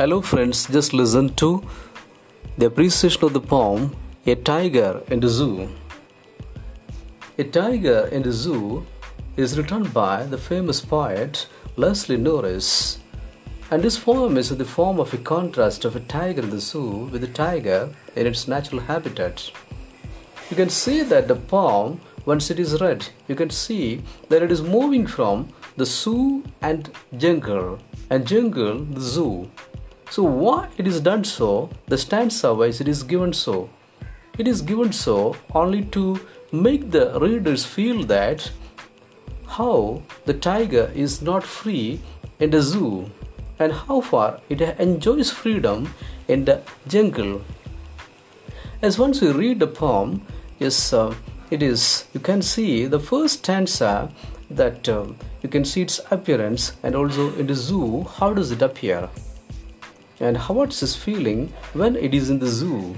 Hello, friends, just listen to the appreciation of the poem A Tiger in the Zoo. A Tiger in the Zoo is written by the famous poet Leslie Norris. And this poem is in the form of a contrast of a tiger in the zoo with a tiger in its natural habitat. You can see that the poem, once it is read, you can see that it is moving from the zoo and jungle, and jungle, the zoo. So, why it is done so, the stanza wise it is given so. It is given so only to make the readers feel that how the tiger is not free in the zoo and how far it enjoys freedom in the jungle. As once we read the poem, yes, uh, it is, you can see the first stanza that uh, you can see its appearance and also in the zoo, how does it appear? And how what's his feeling when it is in the zoo?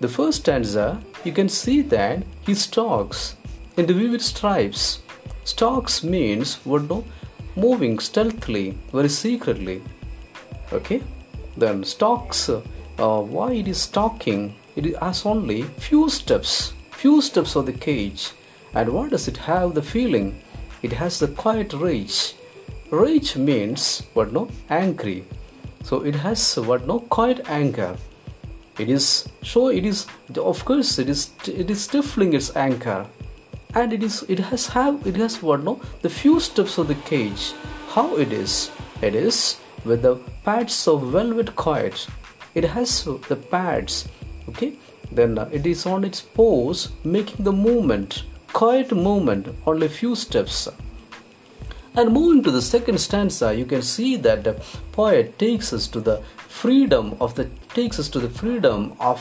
The first stanza, you can see that he stalks in the vivid stripes. Stalks means what no? Moving stealthily, very secretly. Okay? Then stalks, uh, why it is stalking? It has only few steps, few steps of the cage. And what does it have the feeling? It has the quiet rage. Rage means what no? Angry. So it has what? No? Quiet anchor it is so it is of course it is it is stifling its anchor and it is it has have it has what? No the few steps of the cage. How it is? It is with the pads of velvet quiet. It has the pads okay? Then it is on its paws making the movement quiet movement only few steps and moving to the second stanza, you can see that the poet takes us to the freedom of the takes us to the freedom of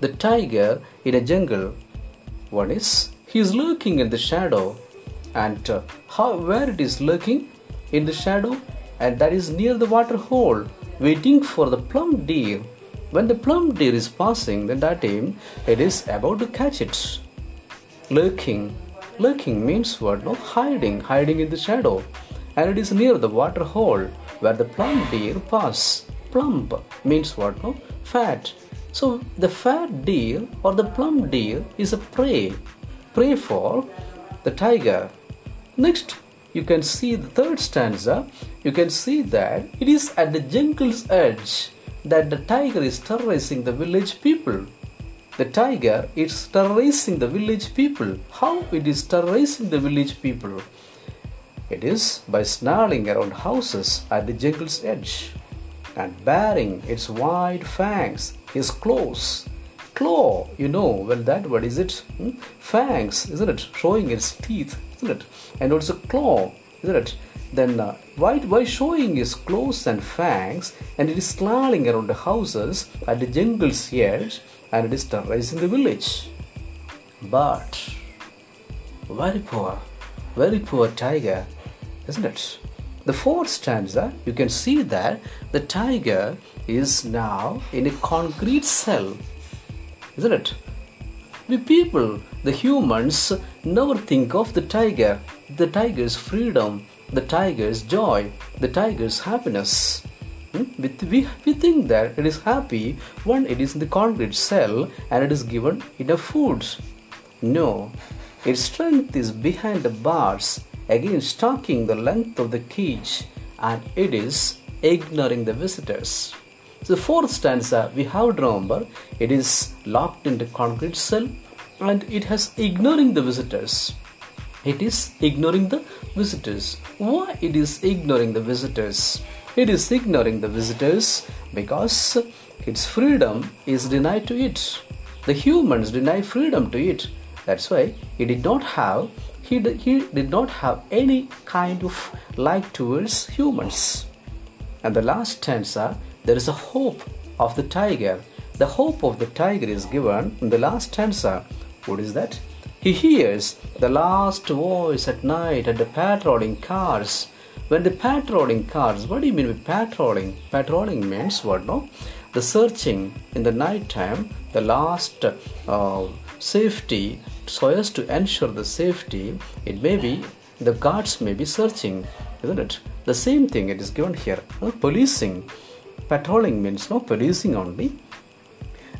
the tiger in a jungle. One is he is lurking in the shadow, and uh, how where it is lurking in the shadow, and that is near the water hole, waiting for the plum deer. When the plum deer is passing, then that time it is about to catch it. Lurking Lurking means what? No, hiding, hiding in the shadow. And it is near the water hole where the plump deer pass. Plump means what? No, fat. So the fat deer or the plump deer is a prey, prey for the tiger. Next, you can see the third stanza. You can see that it is at the jungle's edge that the tiger is terrorizing the village people the tiger is terrorizing the village people. How it is terrorizing the village people? It is by snarling around houses at the jungle's edge and baring its wide fangs, his claws. Claw, you know, well, that what is it? Hmm? Fangs, isn't it? Showing its teeth, isn't it? And also claw, isn't it? Then uh, why, why showing his claws and fangs and it is snarling around the houses at the jungle's edge and it is terrorizing the village. But very poor, very poor tiger, isn't it? The fourth stanza, you can see that the tiger is now in a concrete cell, isn't it? We people, the humans, never think of the tiger, the tiger's freedom, the tiger's joy, the tiger's happiness. Hmm? We, we think that it is happy when it is in the concrete cell and it is given enough foods. No, its strength is behind the bars, again stalking the length of the cage, and it is ignoring the visitors. So the fourth stanza we have to remember it is locked in the concrete cell and it has ignoring the visitors. It is ignoring the visitors. Why it is ignoring the visitors? It is ignoring the visitors because its freedom is denied to it. The humans deny freedom to it. That's why he did not have he, he did not have any kind of like towards humans. And the last stanza, there is a hope of the tiger. The hope of the tiger is given in the last stanza. What is that? He hears the last voice at night at the patrolling cars when the patrolling cars, what do you mean by patrolling? Patrolling means what? No, the searching in the night time, the last uh, safety, so as to ensure the safety. It may be the guards may be searching, isn't it? The same thing it is given here. Uh, policing patrolling means no policing only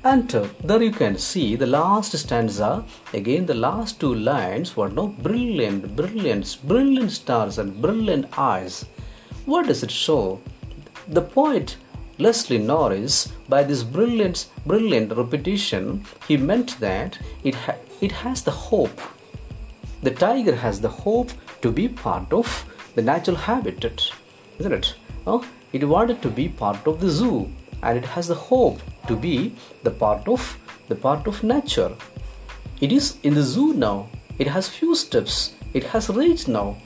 and uh, there you can see the last stanza. Again the last two lines were no brilliant brilliant brilliant stars and brilliant eyes. What does it show? The poet leslie norris by this brilliant brilliant repetition he meant that it ha- it has the hope. The tiger has the hope to be part of the natural habitat isn't it? Oh, it wanted to be part of the zoo and it has the hope to be the part of the part of nature. It is in the zoo now. It has few steps. It has reached now.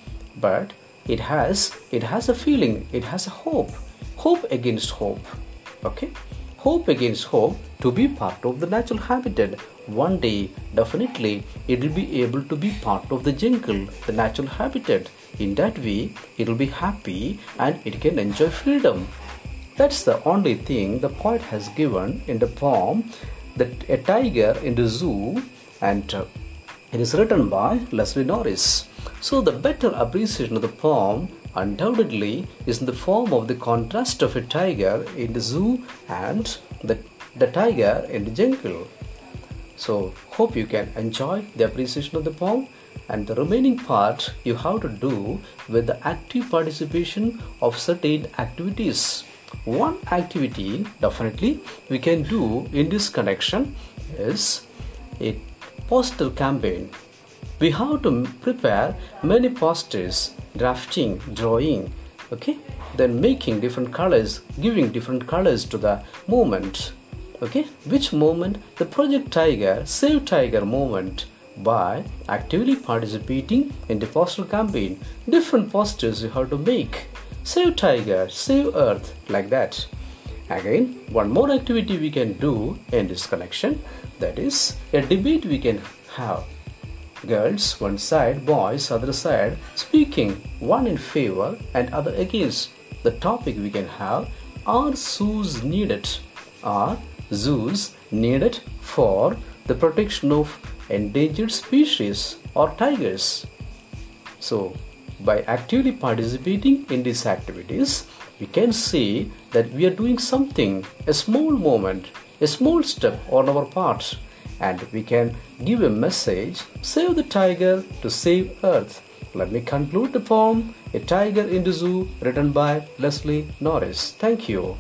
But it has it has a feeling. It has a hope. Hope against hope. Okay? Hope against hope to be part of the natural habitat. One day definitely it will be able to be part of the jungle the natural habitat. In that way it will be happy and it can enjoy freedom that's the only thing the poet has given in the poem that a tiger in the zoo and uh, it is written by Leslie Norris. So the better appreciation of the poem undoubtedly is in the form of the contrast of a tiger in the zoo and the, the tiger in the jungle. So hope you can enjoy the appreciation of the poem and the remaining part you have to do with the active participation of certain activities one activity definitely we can do in this connection is a poster campaign. We have to prepare many posters drafting drawing okay? Then making different colors giving different colors to the movement okay? Which movement? The project tiger save tiger movement by actively participating in the poster campaign. Different posters you have to make save tiger, save earth, like that. Again, one more activity we can do in this connection that is a debate we can have. Girls one side, boys other side, speaking one in favor and other against. The topic we can have are zoos needed? Are zoos needed for the protection of endangered species or tigers? So by actively participating in these activities, we can see that we are doing something, a small moment, a small step on our part, and we can give a message save the tiger to save earth. Let me conclude the poem A Tiger in the Zoo, written by Leslie Norris. Thank you.